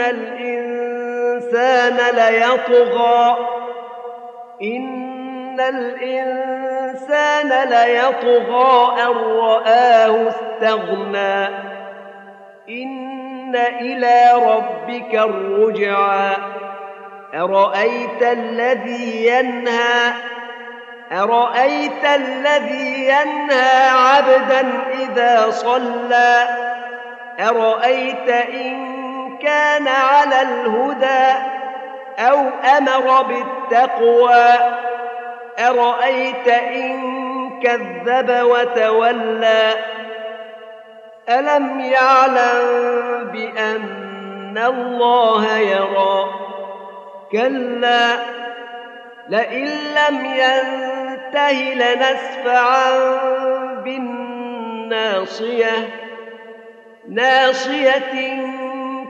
الإنسان ليطغى إن الإنسان ليطغى أن رآه استغنى إن إلى ربك الرجعى أرأيت الذي ينهى أرأيت الذي ينهى عبدا إذا صلى أرأيت إن كان على الهدى أو أمر بالتقوى. أرأيت إن كذب وتولى؟ ألم يعلم بأن الله يرى؟ كلا لئن لم ينته لنسفعا بالناصية. ناصية